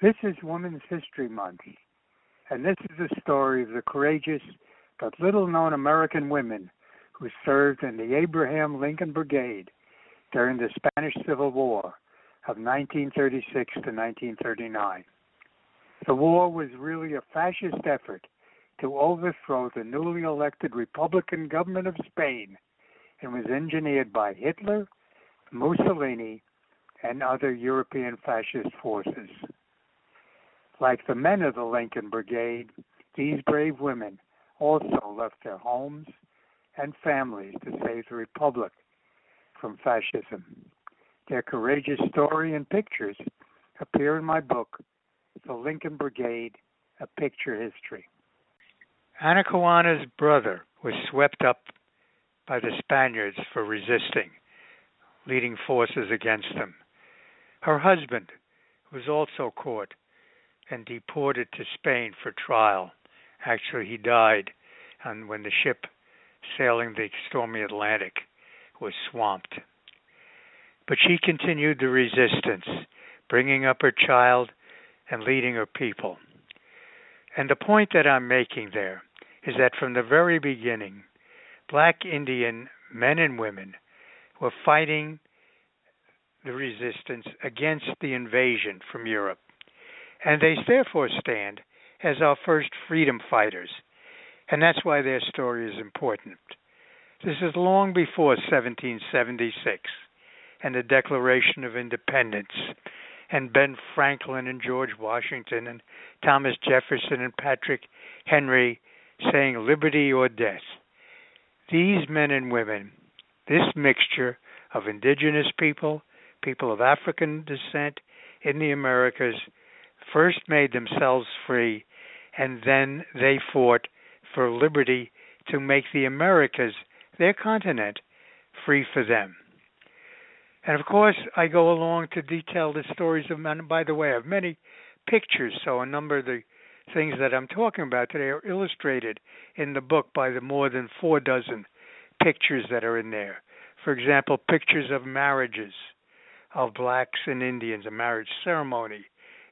This is Women's History Month, and this is the story of the courageous but little known American women who served in the Abraham Lincoln Brigade during the Spanish Civil War of 1936 to 1939. The war was really a fascist effort to overthrow the newly elected Republican government of Spain and was engineered by Hitler, Mussolini, and other European fascist forces. Like the men of the Lincoln Brigade, these brave women also left their homes and families to save the Republic from fascism. Their courageous story and pictures appear in my book, The Lincoln Brigade A Picture History. Anacaona's brother was swept up by the Spaniards for resisting, leading forces against them. Her husband was also caught and deported to Spain for trial. Actually, he died and when the ship sailing the stormy Atlantic was swamped. But she continued the resistance, bringing up her child and leading her people. And the point that I'm making there is that from the very beginning, black Indian men and women were fighting the resistance against the invasion from Europe. And they therefore stand as our first freedom fighters. And that's why their story is important. This is long before 1776 and the Declaration of Independence and Ben Franklin and George Washington and Thomas Jefferson and Patrick Henry saying liberty or death. These men and women, this mixture of indigenous people, people of African descent in the Americas, first made themselves free and then they fought for liberty to make the Americas, their continent, free for them. And of course, I go along to detail the stories of men. By the way, I have many pictures, so a number of the things that I'm talking about today are illustrated in the book by the more than four dozen pictures that are in there. For example, pictures of marriages of blacks and Indians, a marriage ceremony,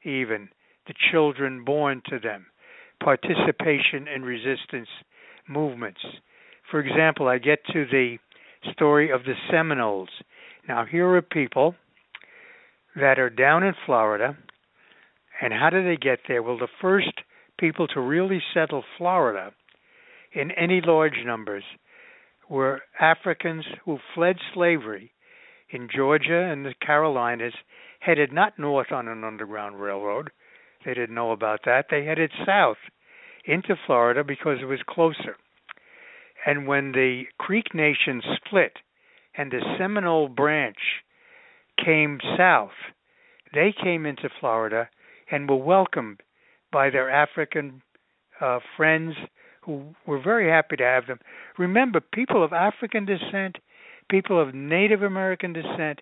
even the children born to them, participation in resistance movements. For example, I get to the story of the Seminoles. Now, here are people that are down in Florida, and how did they get there? Well, the first people to really settle Florida in any large numbers were Africans who fled slavery in Georgia and the Carolinas, headed not north on an underground railroad, they didn't know about that. They headed south into Florida because it was closer. And when the Creek Nation split and the Seminole branch came south, they came into Florida and were welcomed by their African uh, friends who were very happy to have them. Remember, people of African descent, people of Native American descent,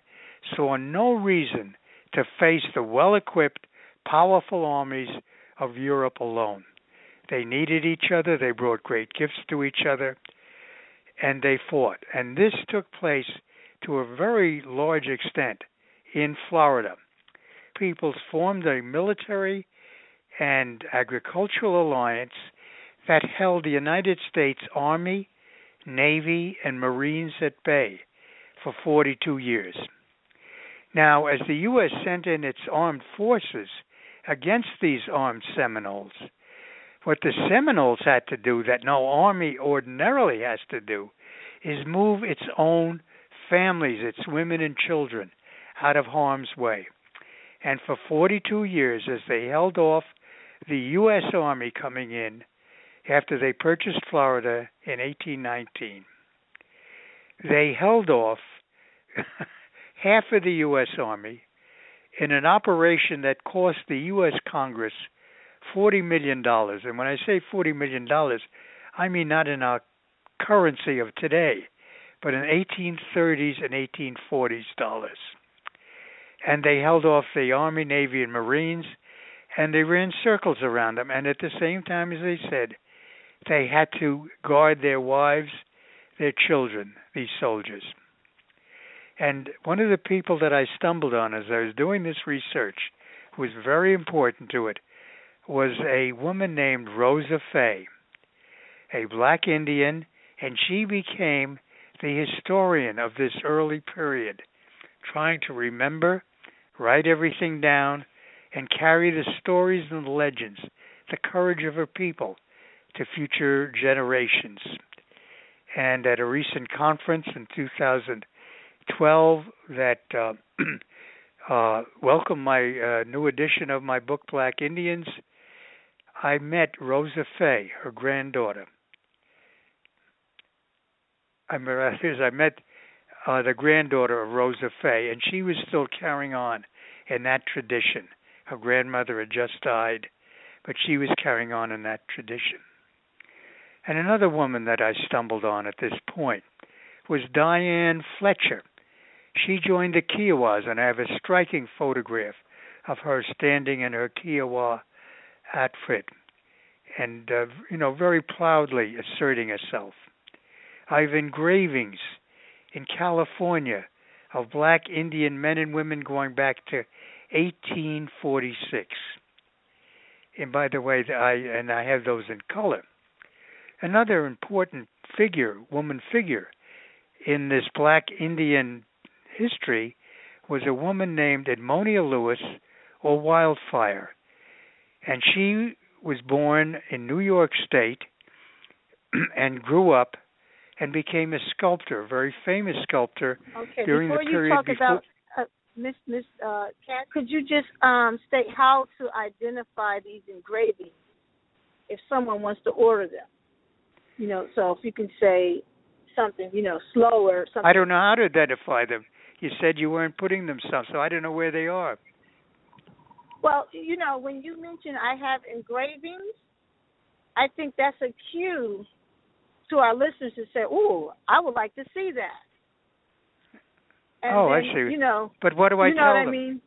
saw no reason to face the well equipped powerful armies of Europe alone. They needed each other, they brought great gifts to each other, and they fought. And this took place to a very large extent in Florida. Peoples formed a military and agricultural alliance that held the United States Army, Navy, and Marines at bay for 42 years. Now, as the U.S. sent in its armed forces against these armed Seminoles. What the Seminoles had to do that no army ordinarily has to do is move its own families, its women and children, out of harm's way. And for 42 years, as they held off the U.S. Army coming in after they purchased Florida in 1819, they held off half of the U.S. Army in an operation that cost the U.S. Congress $40 million. And when I say $40 million, I mean not in our currency of today, but in 1830s and 1840s dollars. And they held off the Army, Navy, and Marines, and they ran circles around them. And at the same time, as they said, they had to guard their wives, their children, these soldiers. And one of the people that I stumbled on as I was doing this research who was very important to it, was a woman named Rosa Fay, a black Indian, and she became the historian of this early period, trying to remember, write everything down, and carry the stories and the legends, the courage of her people, to future generations. And at a recent conference in 2012 that uh, uh, welcomed my uh, new edition of my book, Black Indians, I met Rosa Fay, her granddaughter. I I met uh, the granddaughter of Rosa Fay, and she was still carrying on in that tradition. Her grandmother had just died, but she was carrying on in that tradition. And another woman that I stumbled on at this point was Diane Fletcher. She joined the Kiowas, and I have a striking photograph of her standing in her Kiowa outfit and, uh, you know, very proudly asserting herself. I have engravings in California of black Indian men and women going back to 1846. And by the way, I and I have those in color. Another important figure, woman figure, in this black Indian history was a woman named Edmonia Lewis or Wildfire. And she was born in New York State and grew up and became a sculptor, a very famous sculptor okay, during before the period you talk before. About, uh, Miss Miss uh, Kat, could you just um, state how to identify these engravings if someone wants to order them? You know, so if you can say something, you know, slower. Something. I don't know how to identify them. You said you weren't putting them some, so I don't know where they are. Well, you know, when you mention I have engravings, I think that's a cue to our listeners to say, "Ooh, I would like to see that." And oh, then, I see. You know, but what do I you know tell what them? I mean?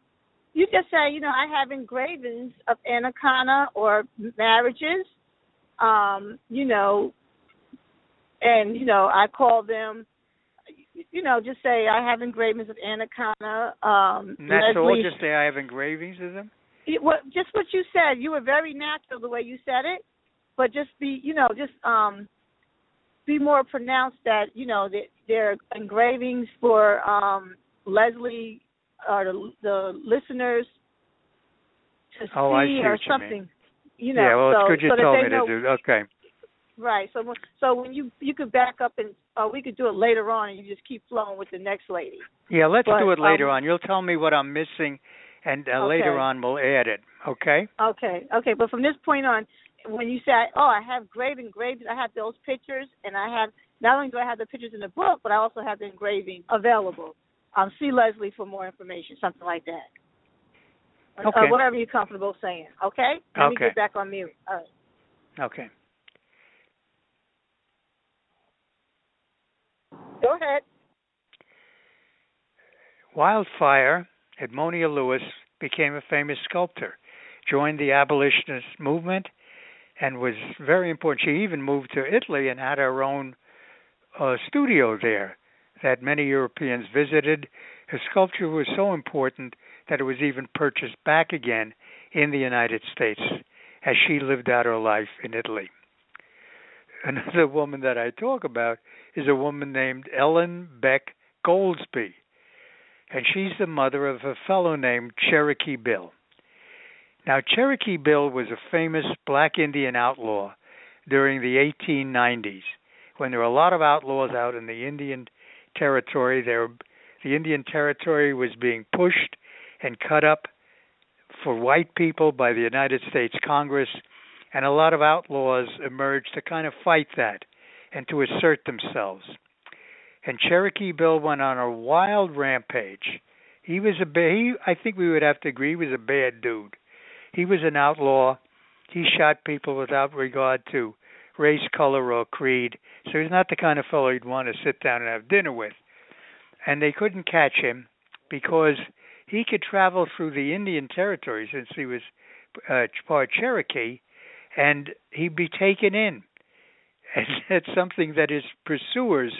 You just say, you know, I have engravings of Anacana or marriages, um, you know, and you know, I call them, you know, just say I have engravings of Anacaona. Um, And that's Leslie, all. Just say I have engravings of them. it, what, just what you said. You were very natural the way you said it, but just be, you know, just um, be more pronounced that you know that there are engravings for um, Leslie or the, the listeners to Oh, I see or what you something. You know, yeah, well, so, it's good you so told me know, to do. Okay. Right. So so when you you could back up and uh, we could do it later on, and you just keep flowing with the next lady. Yeah, let's But, do it later um, on. You'll tell me what I'm missing, and uh, later on we'll add it. Okay. Okay. Okay. But from this point on, when you say, "Oh, I have great engravings," I have those pictures, and I have not only do I have the pictures in the book, but I also have the engraving available. Um, see Leslie for more information, something like that. Uh, Okay. whatever you're comfortable saying. Okay. Let me get back on mute. All right. Okay. Go ahead. Wildfire, Edmonia Lewis, became a famous sculptor, joined the abolitionist movement, and was very important. She even moved to Italy and had her own uh, studio there that many Europeans visited. Her sculpture was so important that it was even purchased back again in the United States as she lived out her life in Italy. Another woman that I talk about is a woman named Ellen Beck Goldsby and she's the mother of a fellow named Cherokee Bill. Now, Cherokee Bill was a famous black Indian outlaw during the 1890s when there were a lot of outlaws out in the Indian territory. There, the Indian territory was being pushed and cut up for white people by the United States Congress, and a lot of outlaws emerged to kind of fight that and to assert themselves and Cherokee Bill went on a wild rampage. He was a he, I think we would have to agree he was a bad dude. He was an outlaw. He shot people without regard to race, color, or creed. So he's not the kind of fellow you'd want to sit down and have dinner with. And they couldn't catch him because he could travel through the Indian territory since he was uh, part Cherokee, and he'd be taken in. And that's something that his pursuers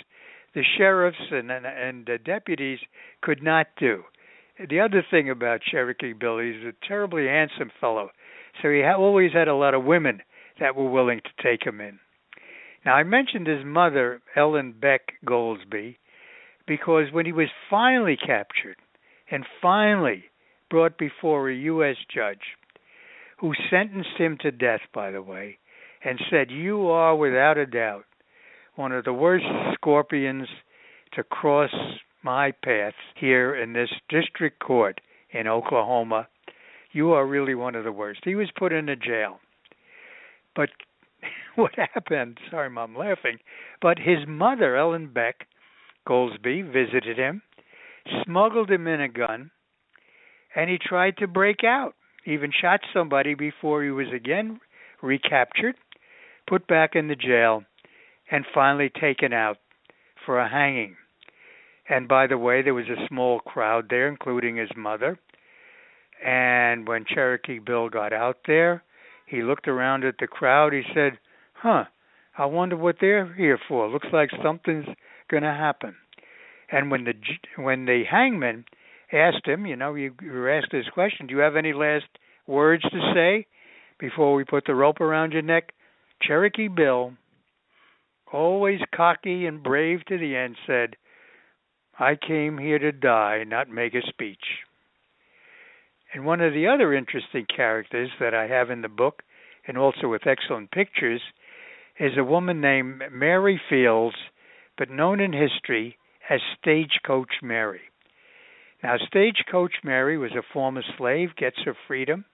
the sheriffs and and, and the deputies could not do. the other thing about Cherokee Bill, he's a terribly handsome fellow, so he always had a lot of women that were willing to take him in. Now, I mentioned his mother, Ellen Beck Goldsby, because when he was finally captured and finally brought before a U.S. judge, who sentenced him to death, by the way, and said, You are without a doubt one of the worst scorpions to cross my path here in this district court in Oklahoma. You are really one of the worst. He was put into jail. But what happened? Sorry, Mom, i'm laughing. But his mother, Ellen Beck Goldsby, visited him, smuggled him in a gun, and he tried to break out. Even shot somebody before he was again recaptured, put back in the jail, and finally taken out for a hanging. And by the way, there was a small crowd there, including his mother. And when Cherokee Bill got out there, he looked around at the crowd. He said, Huh, I wonder what they're here for. Looks like something's going to happen. And when the when the hangman asked him, you know, you, were asked this question, do you have any last words to say before we put the rope around your neck? Cherokee Bill always cocky and brave to the end, said, I came here to die, not make a speech. And one of the other interesting characters that I have in the book, and also with excellent pictures, is a woman named Mary Fields, but known in history as Stagecoach Mary. Now, Stagecoach Mary was a former slave, gets her freedom,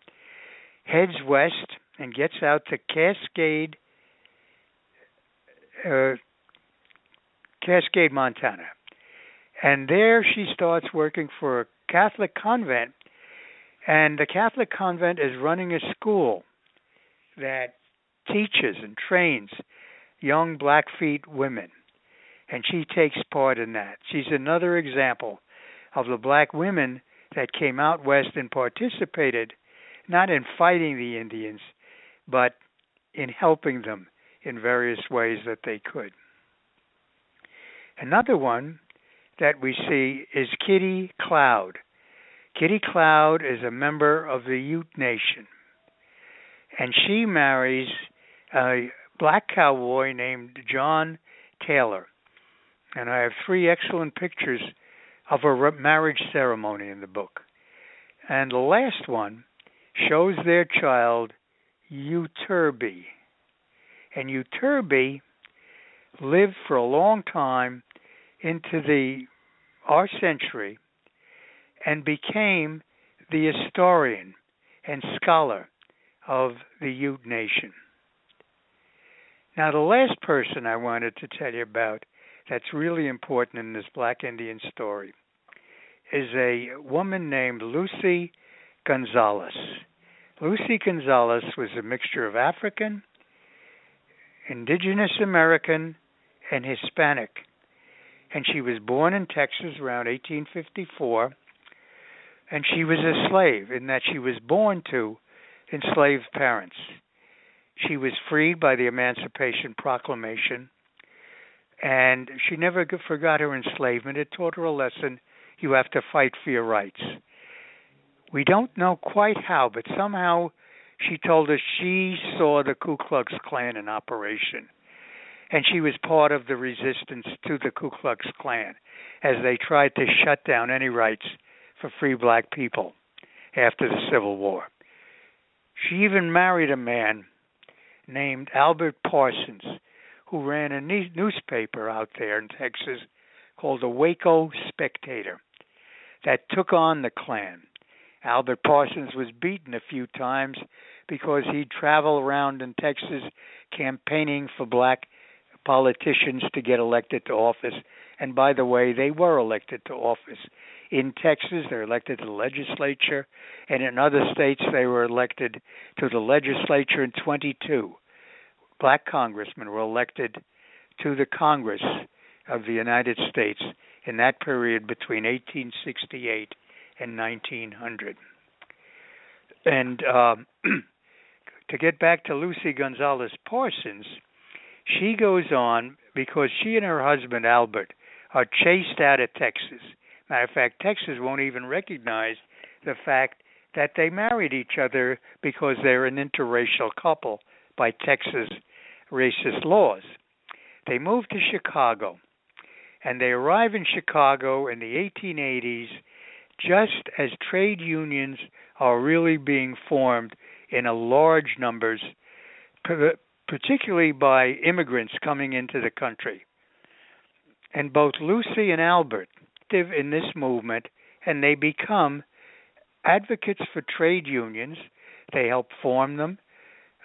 heads west, and gets out to Cascade, uh, Cascade, Montana. And there she starts working for a Catholic convent. And the Catholic convent is running a school that teaches and trains young Blackfeet women. And she takes part in that. She's another example of the black women that came out west and participated not in fighting the Indians, but in helping them in various ways that they could. Another one that we see is Kitty Cloud. Kitty Cloud is a member of the Ute Nation, and she marries a black cowboy named John Taylor. And I have three excellent pictures of a marriage ceremony in the book. And the last one shows their child, Uterby and Uterby lived for a long time into the our century and became the historian and scholar of the Ute Nation. Now, the last person I wanted to tell you about that's really important in this Black Indian story is a woman named Lucy Gonzalez. Lucy Gonzalez was a mixture of African Indigenous American, and Hispanic. And she was born in Texas around 1854. And she was a slave in that she was born to enslaved parents. She was freed by the Emancipation Proclamation, and she never forgot her enslavement. It taught her a lesson you have to fight for your rights. We don't know quite how, but somehow she told us she saw the Ku Klux Klan in operation. And she was part of the resistance to the Ku Klux Klan as they tried to shut down any rights for free black people after the Civil War. She even married a man named Albert Parsons, who ran a newspaper out there in Texas called the Waco Spectator that took on the Klan. Albert Parsons was beaten a few times because he'd travel around in Texas campaigning for black politicians to get elected to office. And by the way, they were elected to office. In Texas, they're elected to the legislature, and in other states, they were elected to the legislature in 22. Black congressmen were elected to the Congress of the United States in that period between 1868 and 1900. And um, to get back to Lucy Gonzalez Parsons, she goes on because she and her husband Albert are chased out of Texas Matter of fact, Texas won't even recognize the fact that they married each other because they're an interracial couple by Texas racist laws. They moved to Chicago, and they arrive in Chicago in the 1880s just as trade unions are really being formed in large numbers, particularly by immigrants coming into the country. And both Lucy and Albert live in this movement, and they become advocates for trade unions. They help form them.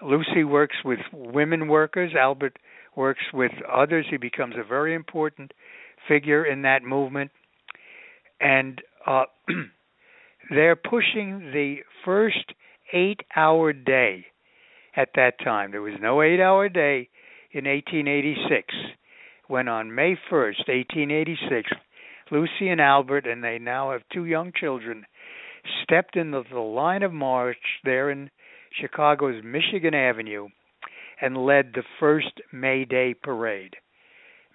Lucy works with women workers. Albert works with others. He becomes a very important figure in that movement. And uh, they're pushing the first eight hour day at that time. There was no eight hour day in 1886 when on May 1st, 1886, Lucy and Albert, and they now have two young children, stepped into the line of march there in Chicago's Michigan Avenue and led the first May Day parade.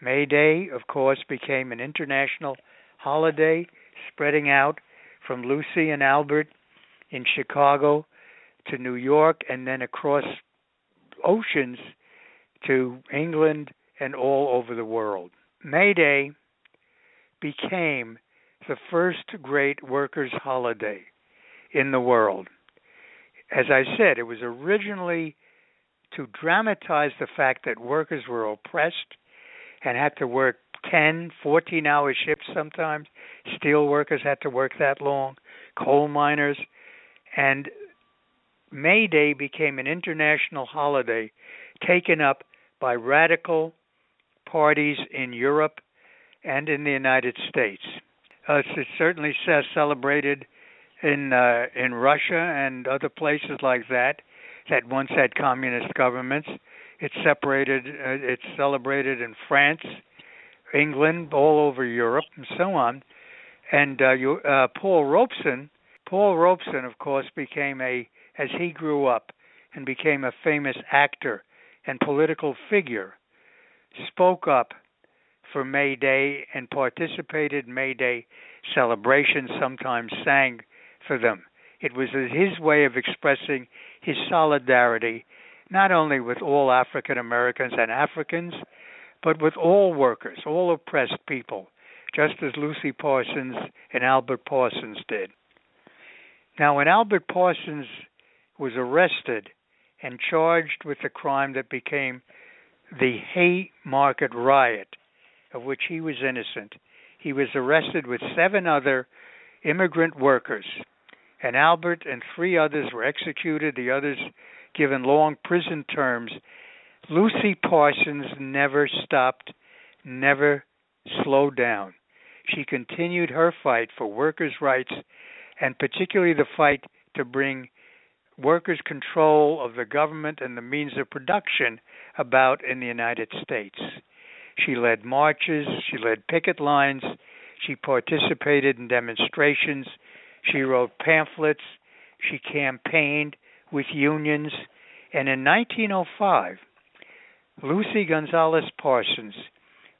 May Day, of course, became an international holiday spreading out from Lucy and Albert in Chicago to New York and then across oceans to England and all over the world. May Day became the first great workers' holiday in the world. As I said, it was originally to dramatize the fact that workers were oppressed and had to work 10, 14 hour shifts sometimes. Steel workers had to work that long, coal miners. And May Day became an international holiday taken up by radical parties in Europe and in the United States. Uh, it's certainly celebrated in uh, in Russia and other places like that that once had communist governments. It's separated. Uh, it's celebrated in France, England, all over Europe, and so on. And uh, you, uh, Paul Robeson, Paul Robeson, of course, became a as he grew up and became a famous actor and political figure, spoke up for May Day and participated in May Day celebrations, sometimes sang for them. It was his way of expressing his solidarity not only with all African Americans and Africans, but with all workers, all oppressed people, just as Lucy Parsons and Albert Parsons did. Now, when Albert Parsons was arrested and charged with the crime that became the Haymarket riot, of which he was innocent, he was arrested with seven other immigrant workers. And Albert and three others were executed, the others given long prison terms. Lucy Parsons never stopped, never slowed down. She continued her fight for workers' rights and particularly the fight to bring workers' control of the government and the means of production about in the United States. She led marches, she led picket lines, she participated in demonstrations, she wrote pamphlets, she campaigned with unions, and in 1905, Lucy Gonzalez Parsons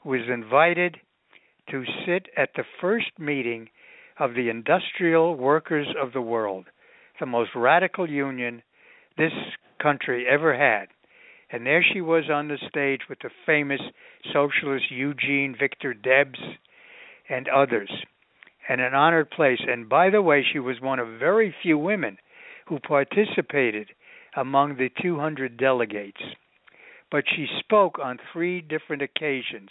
was invited to sit at the first meeting of the Industrial Workers of the World, the most radical union this country ever had. And there she was on the stage with the famous socialist Eugene Victor Debs and others, and an honored place. And by the way, she was one of very few women who participated among the 200 delegates. But she spoke on three different occasions.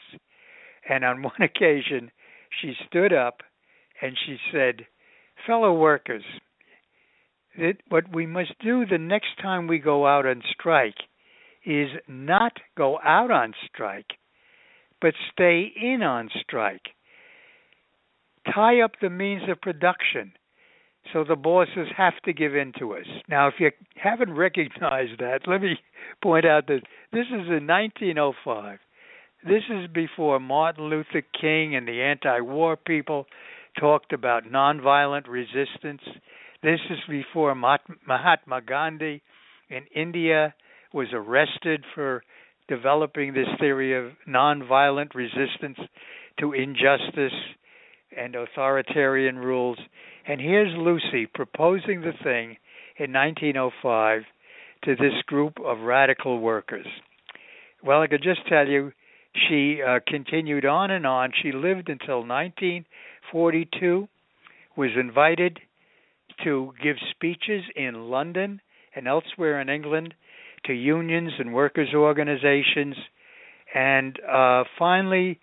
And on one occasion, she stood up and she said, Fellow workers, it, what we must do the next time we go out on strike is not go out on strike, but stay in on strike. Tie up the means of production so the bosses have to give in to us. Now, if you haven't recognized that, let me point out that this is in 1905. This is before Martin Luther King and the anti war people talked about nonviolent resistance. This is before Mahatma Gandhi in India was arrested for developing this theory of nonviolent resistance to injustice and authoritarian rules. And here's Lucy proposing the thing in 1905 to this group of radical workers. Well, I could just tell you, she uh, continued on and on. She lived until 1942, was invited to give speeches in London and elsewhere in England to unions and workers' organizations, and uh, finally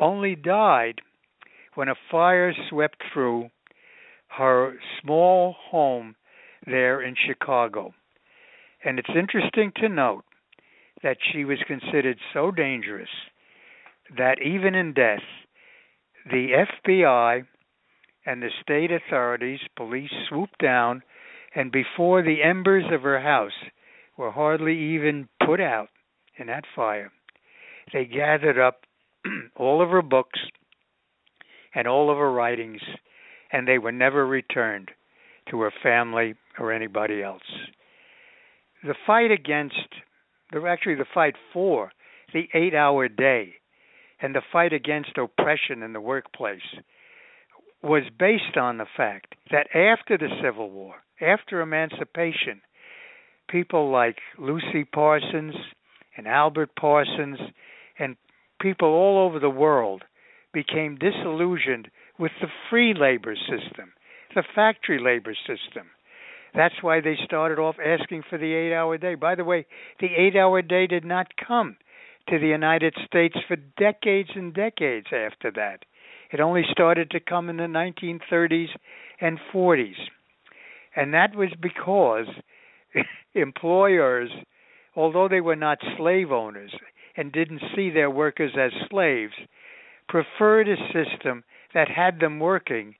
only died when a fire swept through her small home there in Chicago. And it's interesting to note that she was considered so dangerous that even in death, the FBI and the state authorities, police swooped down, and before the embers of her house were hardly even put out in that fire, they gathered up all of her books and all of her writings, and they were never returned to her family or anybody else. The fight against, actually the fight for the eight-hour day, and the fight against oppression in the workplace was based on the fact that after the Civil War, after emancipation, people like Lucy Parsons and Albert Parsons and people all over the world became disillusioned with the free labor system, the factory labor system. That's why they started off asking for the eight hour day. By the way, the eight hour day did not come to the United States for decades and decades after that. It only started to come in the 1930s and 40s. And that was because employers, although they were not slave owners and didn't see their workers as slaves, preferred a system that had them working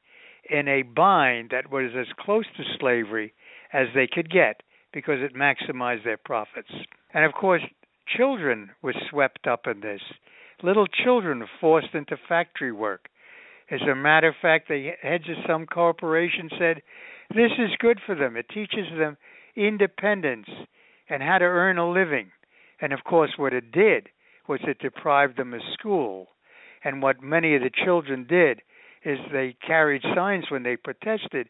in a bind that was as close to slavery as they could get because it maximized their profits. And of course, children were swept up in this. Little children forced into factory work. As a matter of fact, the heads of some corporations said this is good for them. It teaches them independence and how to earn a living. And of course, what it did was it deprived them of school. And what many of the children did is they carried signs when they protested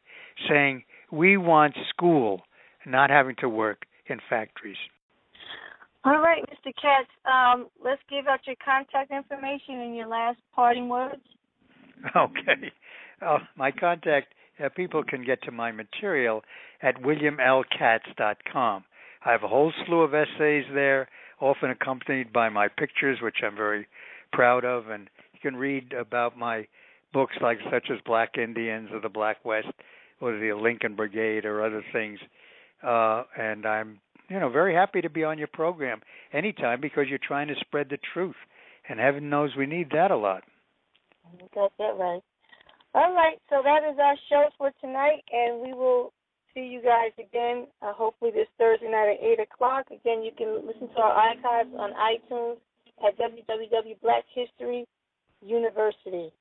saying, We want school, not having to work in factories. All right, Mr. Katz, um, let's give out your contact information and your last parting words. Okay. Uh, my contact uh, people can get to my material at williamlkatz.com. I have a whole slew of essays there, often accompanied by my pictures, which I'm very proud of, and can read about my books like such as Black Indians or the Black West or the Lincoln Brigade or other things. Uh, and I'm, you know, very happy to be on your program anytime because you're trying to spread the truth, and heaven knows we need that a lot. Got that right. All right, so that is our show for tonight, and we will see you guys again. Uh, hopefully this Thursday night at eight o'clock. Again, you can listen to our archives on iTunes at www.blackhistoryuniversity.